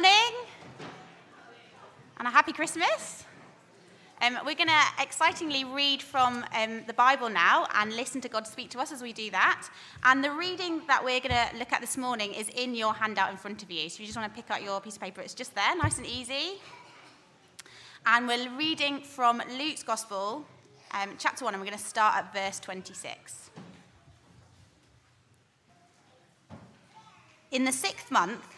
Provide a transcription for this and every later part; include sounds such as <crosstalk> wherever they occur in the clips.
morning and a happy Christmas. Um, we're going to excitingly read from um, the Bible now and listen to God speak to us as we do that. And the reading that we're going to look at this morning is in your handout in front of you. So you just want to pick out your piece of paper, it's just there, nice and easy. And we're reading from Luke's Gospel, um, chapter 1, and we're going to start at verse 26. In the sixth month,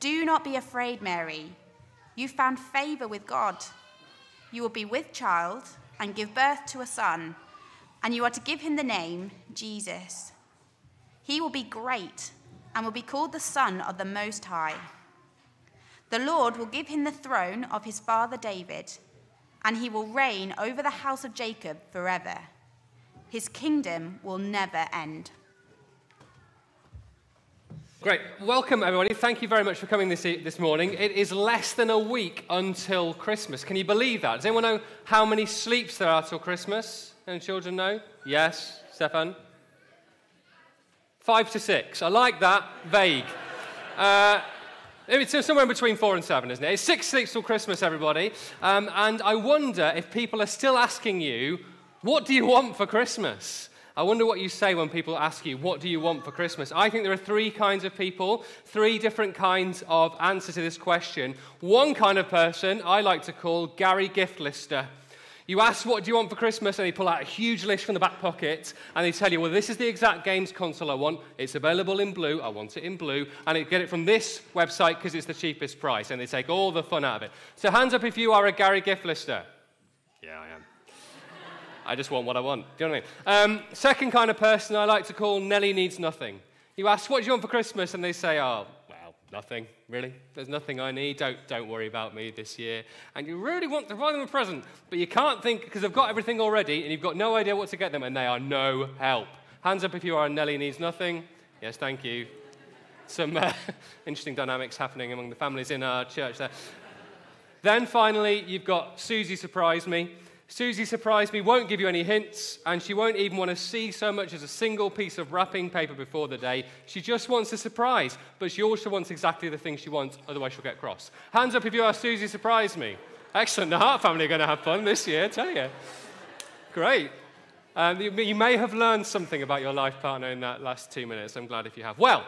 Do not be afraid, Mary. You found favor with God. You will be with child and give birth to a son, and you are to give him the name Jesus. He will be great and will be called the Son of the Most High. The Lord will give him the throne of his father David, and he will reign over the house of Jacob forever. His kingdom will never end. Great. Welcome, everybody. Thank you very much for coming this, this morning. It is less than a week until Christmas. Can you believe that? Does anyone know how many sleeps there are till Christmas? Any children know? Yes. Stefan? Five to six. I like that. Vague. <laughs> Uh, it's somewhere in between four and seven, isn't it? It's six sleeps till Christmas, everybody. Um, and I wonder if people are still asking you, what do you want for Christmas? I wonder what you say when people ask you, What do you want for Christmas? I think there are three kinds of people, three different kinds of answer to this question. One kind of person I like to call Gary Gift Lister. You ask, What do you want for Christmas? And they pull out a huge list from the back pocket and they tell you, Well, this is the exact games console I want. It's available in blue. I want it in blue. And they get it from this website because it's the cheapest price. And they take all the fun out of it. So, hands up if you are a Gary Gift Lister. Yeah, I am. I just want what I want. Do you know what I mean? Um, second kind of person I like to call Nelly needs nothing. You ask, what do you want for Christmas? And they say, oh, well, nothing, really. There's nothing I need. Don't, don't worry about me this year. And you really want to buy them a present, but you can't think because they've got everything already and you've got no idea what to get them and they are no help. Hands up if you are Nelly needs nothing. Yes, thank you. Some uh, <laughs> interesting dynamics happening among the families in our church there. Then finally, you've got Susie Surprise Me. Susie surprised me, won't give you any hints, and she won't even want to see so much as a single piece of wrapping paper before the day. She just wants a surprise, but she also wants exactly the thing she wants, otherwise she'll get cross. Hands up if you are Susie surprised me. Excellent. The Hart family are going to have fun this year, I tell you. Great. Um, you, you may have learned something about your life partner in that last two minutes. I'm glad if you have. Well,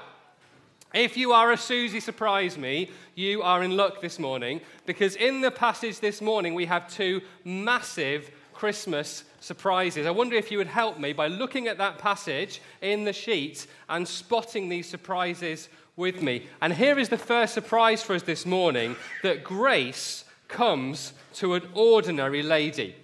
if you are a Susie Surprise Me, you are in luck this morning because in the passage this morning we have two massive Christmas surprises. I wonder if you would help me by looking at that passage in the sheet and spotting these surprises with me. And here is the first surprise for us this morning that grace comes to an ordinary lady.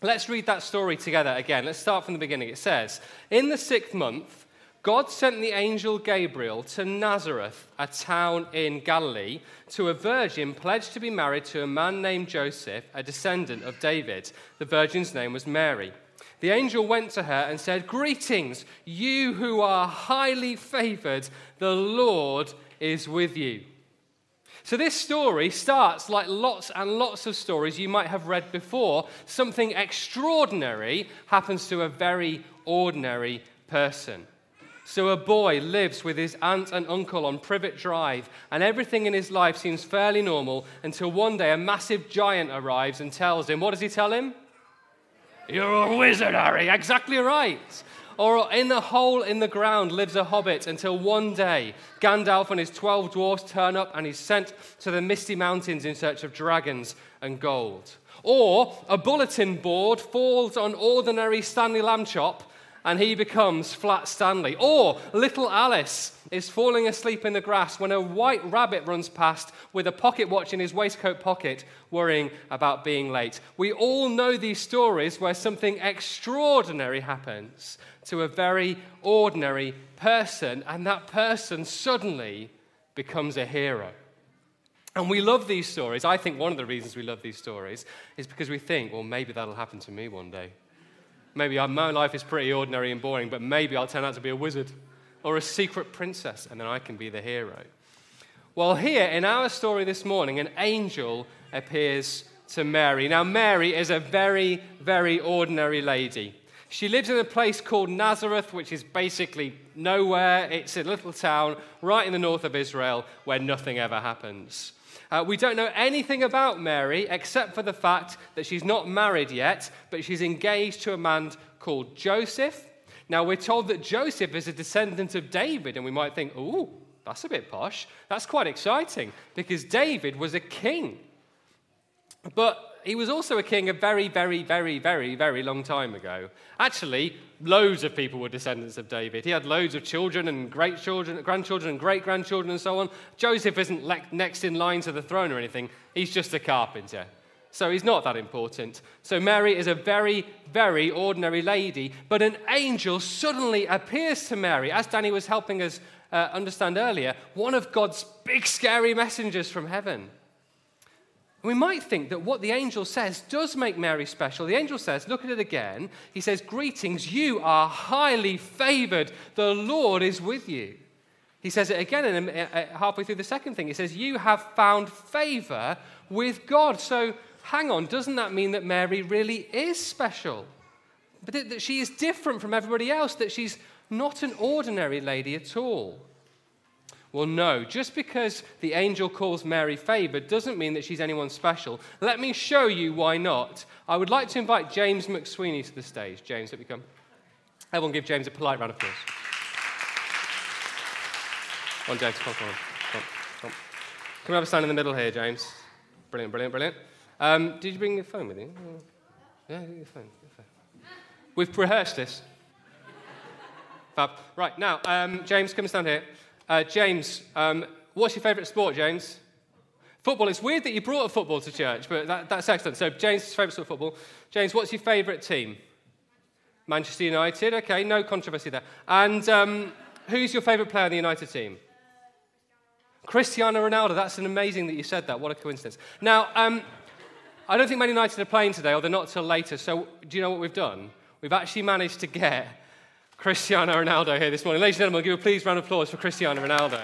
Let's read that story together again. Let's start from the beginning. It says, In the sixth month, God sent the angel Gabriel to Nazareth, a town in Galilee, to a virgin pledged to be married to a man named Joseph, a descendant of David. The virgin's name was Mary. The angel went to her and said, Greetings, you who are highly favored, the Lord is with you. So, this story starts like lots and lots of stories you might have read before. Something extraordinary happens to a very ordinary person. So a boy lives with his aunt and uncle on Privet Drive, and everything in his life seems fairly normal until one day a massive giant arrives and tells him, What does he tell him? You're a wizard, Harry. Exactly right. Or in a hole in the ground lives a hobbit until one day Gandalf and his 12 dwarfs turn up and he's sent to the misty mountains in search of dragons and gold. Or a bulletin board falls on ordinary Stanley Lambchop and he becomes Flat Stanley. Or little Alice is falling asleep in the grass when a white rabbit runs past with a pocket watch in his waistcoat pocket, worrying about being late. We all know these stories where something extraordinary happens to a very ordinary person, and that person suddenly becomes a hero. And we love these stories. I think one of the reasons we love these stories is because we think, well, maybe that'll happen to me one day. Maybe my life is pretty ordinary and boring, but maybe I'll turn out to be a wizard or a secret princess, and then I can be the hero. Well, here in our story this morning, an angel appears to Mary. Now, Mary is a very, very ordinary lady. She lives in a place called Nazareth, which is basically nowhere. It's a little town right in the north of Israel where nothing ever happens. Uh, we don't know anything about Mary except for the fact that she's not married yet, but she's engaged to a man called Joseph. Now, we're told that Joseph is a descendant of David, and we might think, oh, that's a bit posh. That's quite exciting because David was a king. But he was also a king a very, very, very, very, very long time ago. Actually, loads of people were descendants of David. He had loads of children and great children, grandchildren and great grandchildren and so on. Joseph isn't le- next in line to the throne or anything, he's just a carpenter. So he's not that important. So Mary is a very, very ordinary lady, but an angel suddenly appears to Mary, as Danny was helping us uh, understand earlier, one of God's big, scary messengers from heaven. We might think that what the angel says does make Mary special. The angel says, look at it again. He says, Greetings, you are highly favored. The Lord is with you. He says it again in, halfway through the second thing. He says, You have found favor with God. So hang on, doesn't that mean that Mary really is special? But that she is different from everybody else, that she's not an ordinary lady at all. Well, no, just because the angel calls Mary favored doesn't mean that she's anyone special. Let me show you why not. I would like to invite James McSweeney to the stage. James, let me come. Everyone give James a polite round of applause. Come on, James, come on, come on. Come, come. Can we have a stand in the middle here, James? Brilliant, brilliant, brilliant. Um, did you bring your phone with you? Yeah, your phone, your phone. We've rehearsed this. Fab. Right, now, um, James, come and stand here. Uh, James, um, what's your favourite sport, James? Football. It's weird that you brought a football to church, but that, that's excellent. So, James' favourite sport, football. James, what's your favourite team? Manchester United. Okay, no controversy there. And um, who's your favourite player in the United team? Cristiano Ronaldo. That's an amazing that you said that. What a coincidence. Now, um, I don't think Man United are playing today, or they're not till later. So, do you know what we've done? We've actually managed to get Cristiano Ronaldo here this morning. Ladies and gentlemen, give a please round of applause for Cristiano Ronaldo.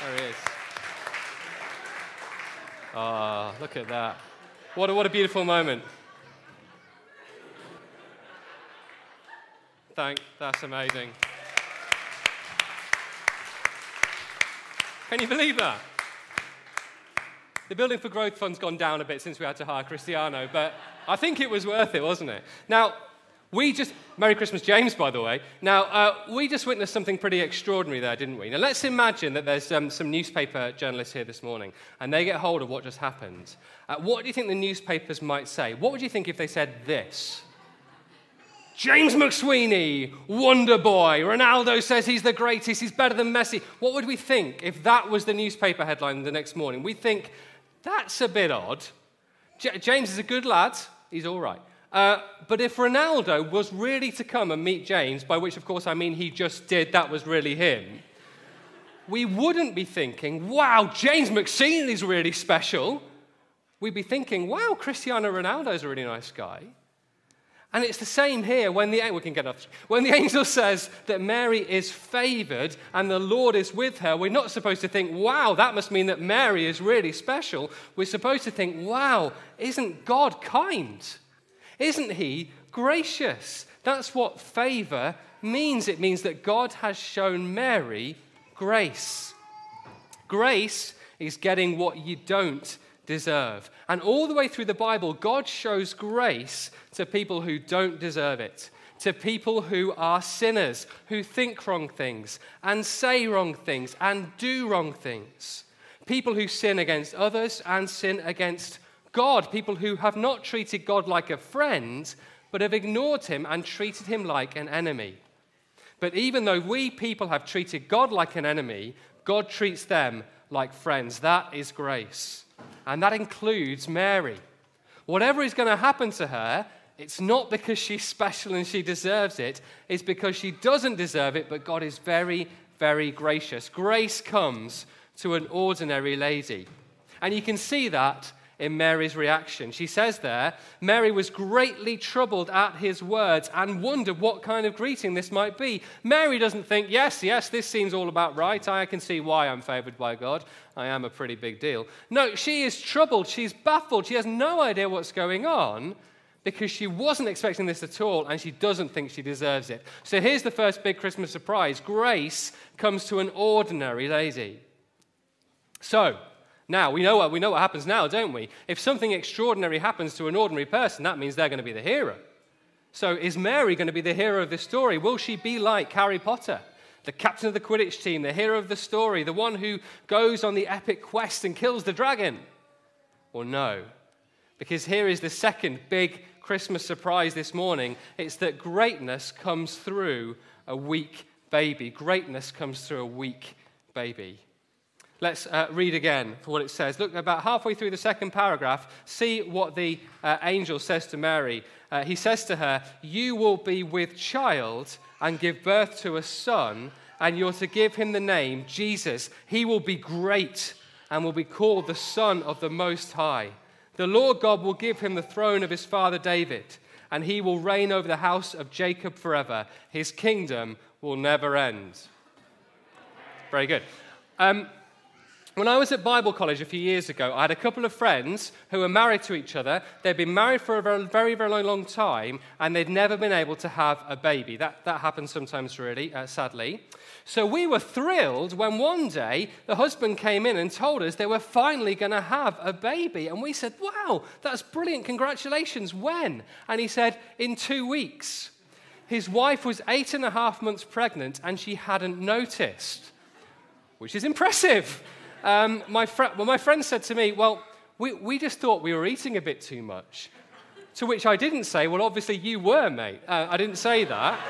There he is. Ah, oh, look at that. What a, what a beautiful moment. Thank, that's amazing. Can you believe that? The Building for Growth Fund's gone down a bit since we had to hire Cristiano, but I think it was worth it, wasn't it? Now, we just, Merry Christmas, James, by the way. Now, uh, we just witnessed something pretty extraordinary there, didn't we? Now, let's imagine that there's um, some newspaper journalists here this morning, and they get hold of what just happened. Uh, what do you think the newspapers might say? What would you think if they said this? James McSweeney, Wonder Boy. Ronaldo says he's the greatest, he's better than Messi. What would we think if that was the newspaper headline the next morning? We'd think, that's a bit odd. J- James is a good lad, he's all right. Uh, but if Ronaldo was really to come and meet James, by which, of course, I mean he just did, that was really him, we wouldn't be thinking, wow, James McSweeney is really special. We'd be thinking, wow, Cristiano Ronaldo is a really nice guy. And it's the same here when the, we can get off, when the <laughs> angel says that Mary is favored and the Lord is with her, we're not supposed to think, wow, that must mean that Mary is really special. We're supposed to think, wow, isn't God kind? Isn't he gracious? That's what favor means. It means that God has shown Mary grace. Grace is getting what you don't deserve. And all the way through the Bible, God shows grace to people who don't deserve it, to people who are sinners, who think wrong things, and say wrong things, and do wrong things. People who sin against others and sin against God, people who have not treated God like a friend, but have ignored him and treated him like an enemy. But even though we people have treated God like an enemy, God treats them like friends. That is grace. And that includes Mary. Whatever is going to happen to her, it's not because she's <laughs> special and she deserves it, it's because she doesn't deserve it, but God is very, very gracious. Grace comes to an ordinary lady. And you can see that in Mary's reaction. She says there, Mary was greatly troubled at his words and wondered what kind of greeting this might be. Mary doesn't think, yes, yes, this seems all about right. I can see why I'm favored by God. I am a pretty big deal. No, she is troubled. She's baffled. She has no idea what's going on because she wasn't expecting this at all and she doesn't think she deserves it. So here's the first big Christmas surprise grace comes to an ordinary lady. So, now, we know, what, we know what happens now, don't we? If something extraordinary happens to an ordinary person, that means they're going to be the hero. So, is Mary going to be the hero of this story? Will she be like Harry Potter, the captain of the Quidditch team, the hero of the story, the one who goes on the epic quest and kills the dragon? Or no? Because here is the second big Christmas surprise this morning it's that greatness comes through a weak baby. Greatness comes through a weak baby. Let's uh, read again for what it says. Look, about halfway through the second paragraph, see what the uh, angel says to Mary. Uh, he says to her, You will be with child and give birth to a son, and you're to give him the name Jesus. He will be great and will be called the Son of the Most High. The Lord God will give him the throne of his father David, and he will reign over the house of Jacob forever. His kingdom will never end. Very good. Um, when I was at Bible college a few years ago, I had a couple of friends who were married to each other. They'd been married for a very, very, very long time, and they'd never been able to have a baby. That, that happens sometimes, really, uh, sadly. So we were thrilled when one day the husband came in and told us they were finally going to have a baby. And we said, Wow, that's brilliant. Congratulations. When? And he said, In two weeks. His wife was eight and a half months pregnant, and she hadn't noticed, which is impressive um, my, fr- well, my friend said to me, Well, we, we just thought we were eating a bit too much. To which I didn't say, Well, obviously you were, mate. Uh, I didn't say that.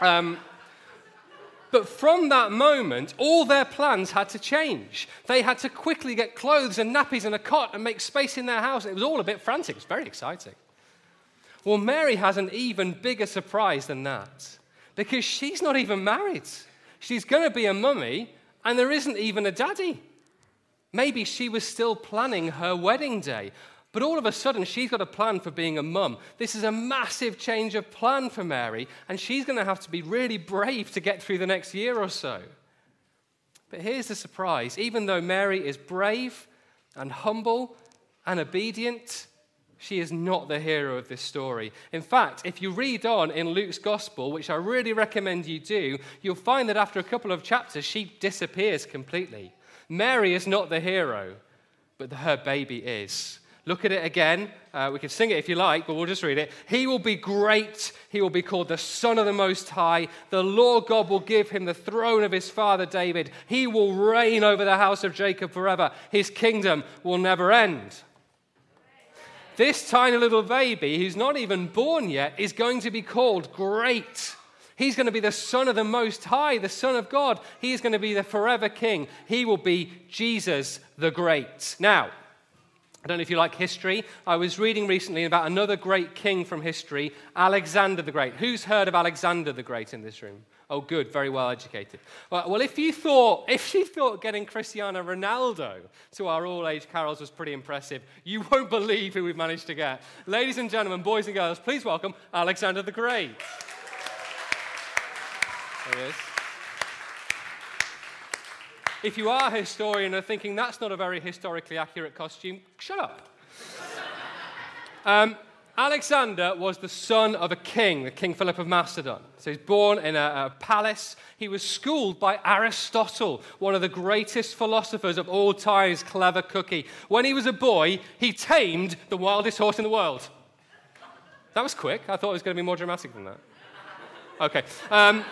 Um, but from that moment, all their plans had to change. They had to quickly get clothes and nappies and a cot and make space in their house. It was all a bit frantic. It's very exciting. Well, Mary has an even bigger surprise than that because she's not even married. She's going to be a mummy, and there isn't even a daddy. Maybe she was still planning her wedding day, but all of a sudden she's got a plan for being a mum. This is a massive change of plan for Mary, and she's going to have to be really brave to get through the next year or so. But here's the surprise even though Mary is brave and humble and obedient, she is not the hero of this story. In fact, if you read on in Luke's gospel, which I really recommend you do, you'll find that after a couple of chapters, she disappears completely. Mary is not the hero, but her baby is. Look at it again. Uh, we can sing it if you like, but we'll just read it. He will be great. He will be called the Son of the Most High. The Lord God will give him the throne of his father David. He will reign over the house of Jacob forever. His kingdom will never end. This tiny little baby, who's not even born yet, is going to be called Great. He's going to be the Son of the Most High, the Son of God. He's going to be the forever King. He will be Jesus the Great. Now, I don't know if you like history. I was reading recently about another great king from history, Alexander the Great. Who's heard of Alexander the Great in this room? Oh, good, very well educated. Well, if you thought <laughs> if you thought getting Cristiano Ronaldo to our all-age carols was pretty impressive, you won't believe who we've managed to get. Ladies and gentlemen, boys and girls, please welcome Alexander the Great. There he is. If you are a historian and are thinking that's not a very historically accurate costume, shut up. <laughs> Um, Alexander was the son of a king, the King Philip of Macedon. So he's born in a, a, palace. He was schooled by Aristotle, one of the greatest philosophers of all times, clever cookie. When he was a boy, he tamed the wildest horse in the world. That was quick. I thought it was going to be more dramatic than that. Okay. Um,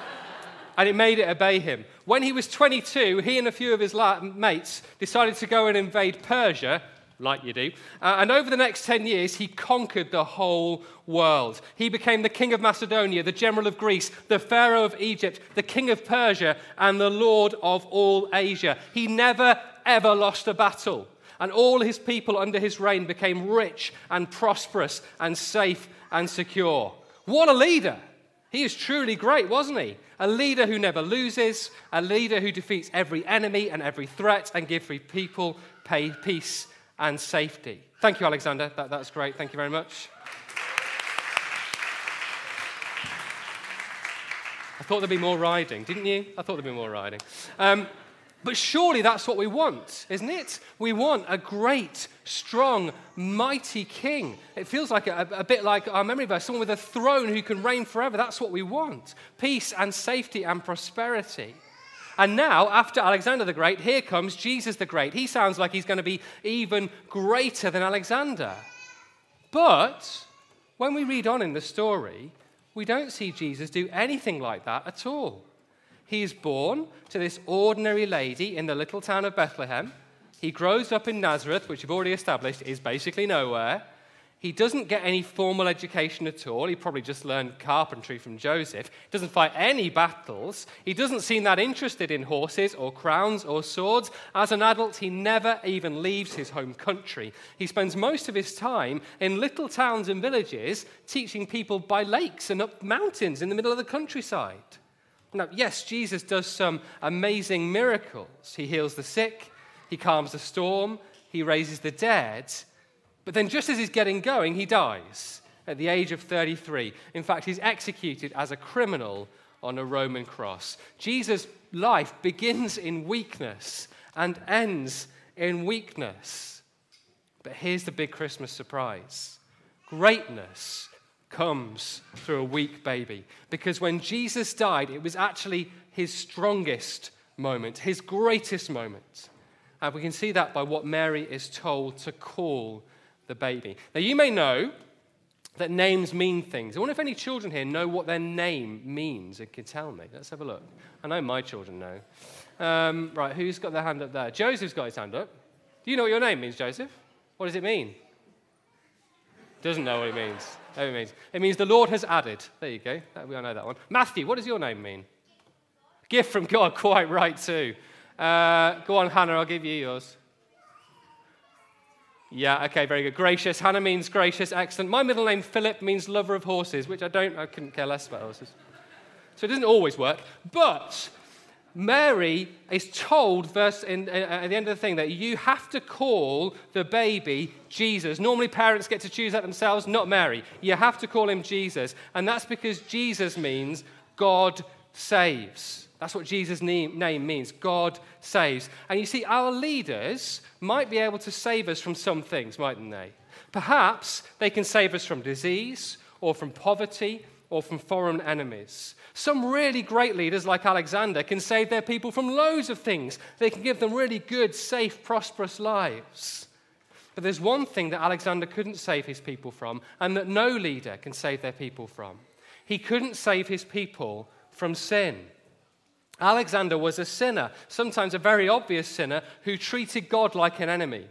and it made it obey him. When he was 22, he and a few of his mates decided to go and invade Persia like you do. Uh, and over the next 10 years, he conquered the whole world. He became the king of Macedonia, the general of Greece, the pharaoh of Egypt, the king of Persia, and the lord of all Asia. He never, ever lost a battle. And all his people under his reign became rich and prosperous and safe and secure. What a leader! He is truly great, wasn't he? A leader who never loses, a leader who defeats every enemy and every threat and gives people peace and safety. Thank you, Alexander. That, that's great. Thank you very much. I thought there'd be more riding, didn't you? I thought there'd be more riding. Um, but surely that's what we want, isn't it? We want a great, strong, mighty king. It feels like a, a, bit like our memory verse someone with a throne who can reign forever. That's what we want peace and safety and prosperity. And now, after Alexander the Great, here comes Jesus the Great. He sounds like he's going to be even greater than Alexander. But when we read on in the story, we don't see Jesus do anything like that at all. He is born to this ordinary lady in the little town of Bethlehem. He grows up in Nazareth, which we've already established is basically nowhere. He doesn't get any formal education at all. He probably just learned carpentry from Joseph. He doesn't fight any battles. He doesn't seem that interested in horses or crowns or swords. As an adult, he never even leaves his home country. He spends most of his time in little towns and villages teaching people by lakes and up mountains in the middle of the countryside. Now, yes, Jesus does some amazing miracles. He heals the sick, he calms the storm, he raises the dead. But then, just as he's getting going, he dies at the age of 33. In fact, he's executed as a criminal on a Roman cross. Jesus' life begins in weakness and ends in weakness. But here's the big Christmas surprise greatness comes through a weak baby. Because when Jesus died, it was actually his strongest moment, his greatest moment. And we can see that by what Mary is told to call the baby. Now, you may know that names mean things. I wonder if any children here know what their name means and can tell me. Let's have a look. I know my children know. Um, right, who's got their hand up there? Joseph's got his hand up. Do you know what your name means, Joseph? What does it mean? Doesn't know what it means. Oh, it means. It means the Lord has added. There you go. We all know that one. Matthew, what does your name mean? Gift from God, <laughs> quite right too. Uh, go on, Hannah, I'll give you yours. Yeah, okay, very good. Gracious. Hannah means gracious, excellent. My middle name, Philip, means lover of horses, which I don't, I couldn't care less about horses. So it doesn't always work. But Mary is told, verse in, uh, at the end of the thing, that you have to call the baby Jesus. Normally, parents get to choose that themselves, not Mary. You have to call him Jesus. And that's because Jesus means God saves. That's what Jesus' name means God saves. And you see, our leaders might be able to save us from some things, mightn't they? Perhaps they can save us from disease or from poverty or from foreign enemies. Some really great leaders, like Alexander, can save their people from loads of things. They can give them really good, safe, prosperous lives. But there's one thing that Alexander couldn't save his people from, and that no leader can save their people from. He couldn't save his people from sin. Alexander was a sinner, sometimes a very obvious sinner, who treated God like an enemy.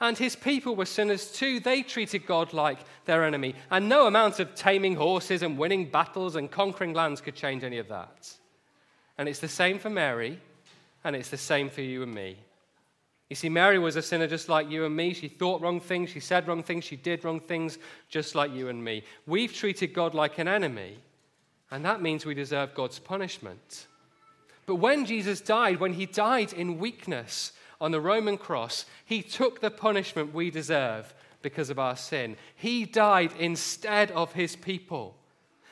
And his people were sinners too. They treated God like their enemy. And no amount of taming horses and winning battles and conquering lands could change any of that. And it's the same for Mary, and it's the same for you and me. You see, Mary was a sinner just like you and me. She thought wrong things, she said wrong things, she did wrong things just like you and me. We've treated God like an enemy, and that means we deserve God's punishment. But when Jesus died, when he died in weakness, on the Roman cross, he took the punishment we deserve because of our sin. He died instead of his people.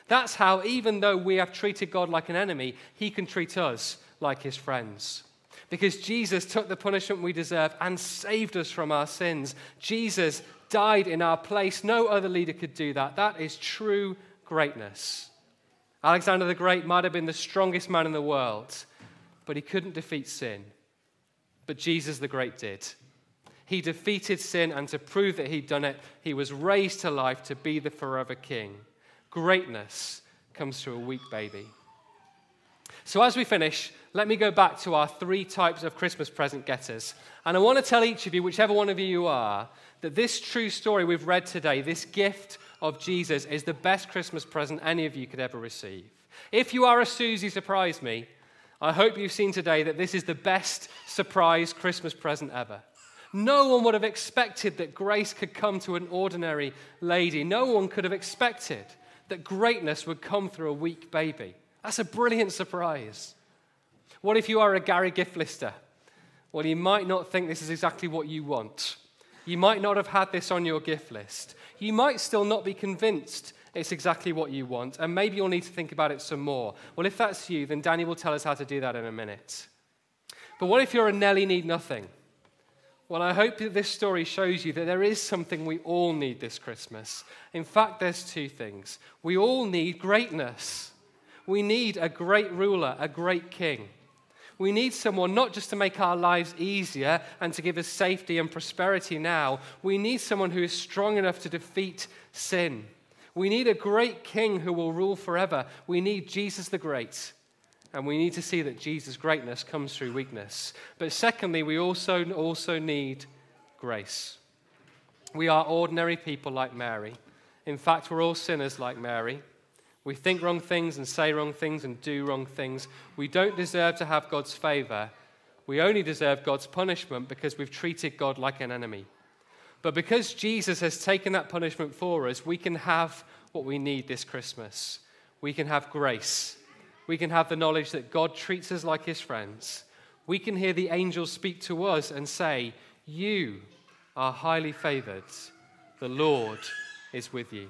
That's how, even though we have treated God like an enemy, he can treat us like his friends. Because Jesus took the punishment we deserve and saved us from our sins. Jesus died in our place. No other leader could do that. That is true greatness. Alexander the Great might have been the strongest man in the world, but he couldn't defeat sin. But Jesus the Great did. He defeated sin, and to prove that he'd done it, he was raised to life to be the forever king. Greatness comes through a weak baby. So, as we finish, let me go back to our three types of Christmas present getters. And I want to tell each of you, whichever one of you you are, that this true story we've read today, this gift of Jesus, is the best Christmas present any of you could ever receive. If you are a Susie, surprise me. I hope you've seen today that this is the best surprise Christmas present ever. No one would have expected that grace could come to an ordinary lady. No one could have expected that greatness would come through a weak baby. That's a brilliant surprise. What if you are a Gary gift lister? Well, you might not think this is exactly what you want. You might not have had this on your gift list. You might still not be convinced it's exactly what you want, and maybe you'll need to think about it some more. Well, if that's you, then Danny will tell us how to do that in a minute. But what if you're a Nelly need nothing? Well, I hope that this story shows you that there is something we all need this Christmas. In fact, there's two things. We all need greatness. We need a great ruler, a great king. We need someone not just to make our lives easier and to give us safety and prosperity now. We need someone who is strong enough to defeat sin. We need a great king who will rule forever. We need Jesus the Great. And we need to see that Jesus' greatness comes through weakness. But secondly, we also, also need grace. We are ordinary people like Mary. In fact, we're all sinners like Mary. We think wrong things and say wrong things and do wrong things. We don't deserve to have God's favor. We only deserve God's punishment because we've treated God like an enemy. But because Jesus has taken that punishment for us, we can have what we need this Christmas. We can have grace. We can have the knowledge that God treats us like his friends. We can hear the angels speak to us and say, You are highly favored. The Lord is with you.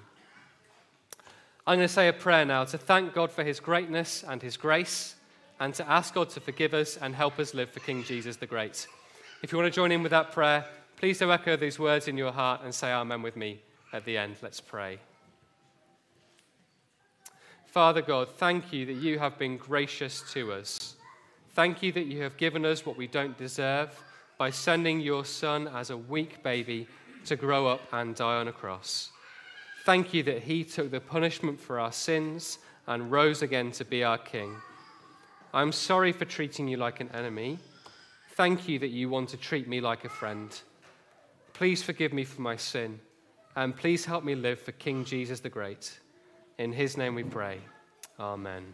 I'm going to say a prayer now to thank God for his greatness and his grace, and to ask God to forgive us and help us live for King Jesus the Great. If you want to join in with that prayer, please do echo these words in your heart and say Amen with me at the end. Let's pray. Father God, thank you that you have been gracious to us. Thank you that you have given us what we don't deserve by sending your Son as a weak baby to grow up and die on a cross. Thank you that he took the punishment for our sins and rose again to be our king. I'm sorry for treating you like an enemy. Thank you that you want to treat me like a friend. Please forgive me for my sin, and please help me live for King Jesus the Great. In his name we pray. Amen.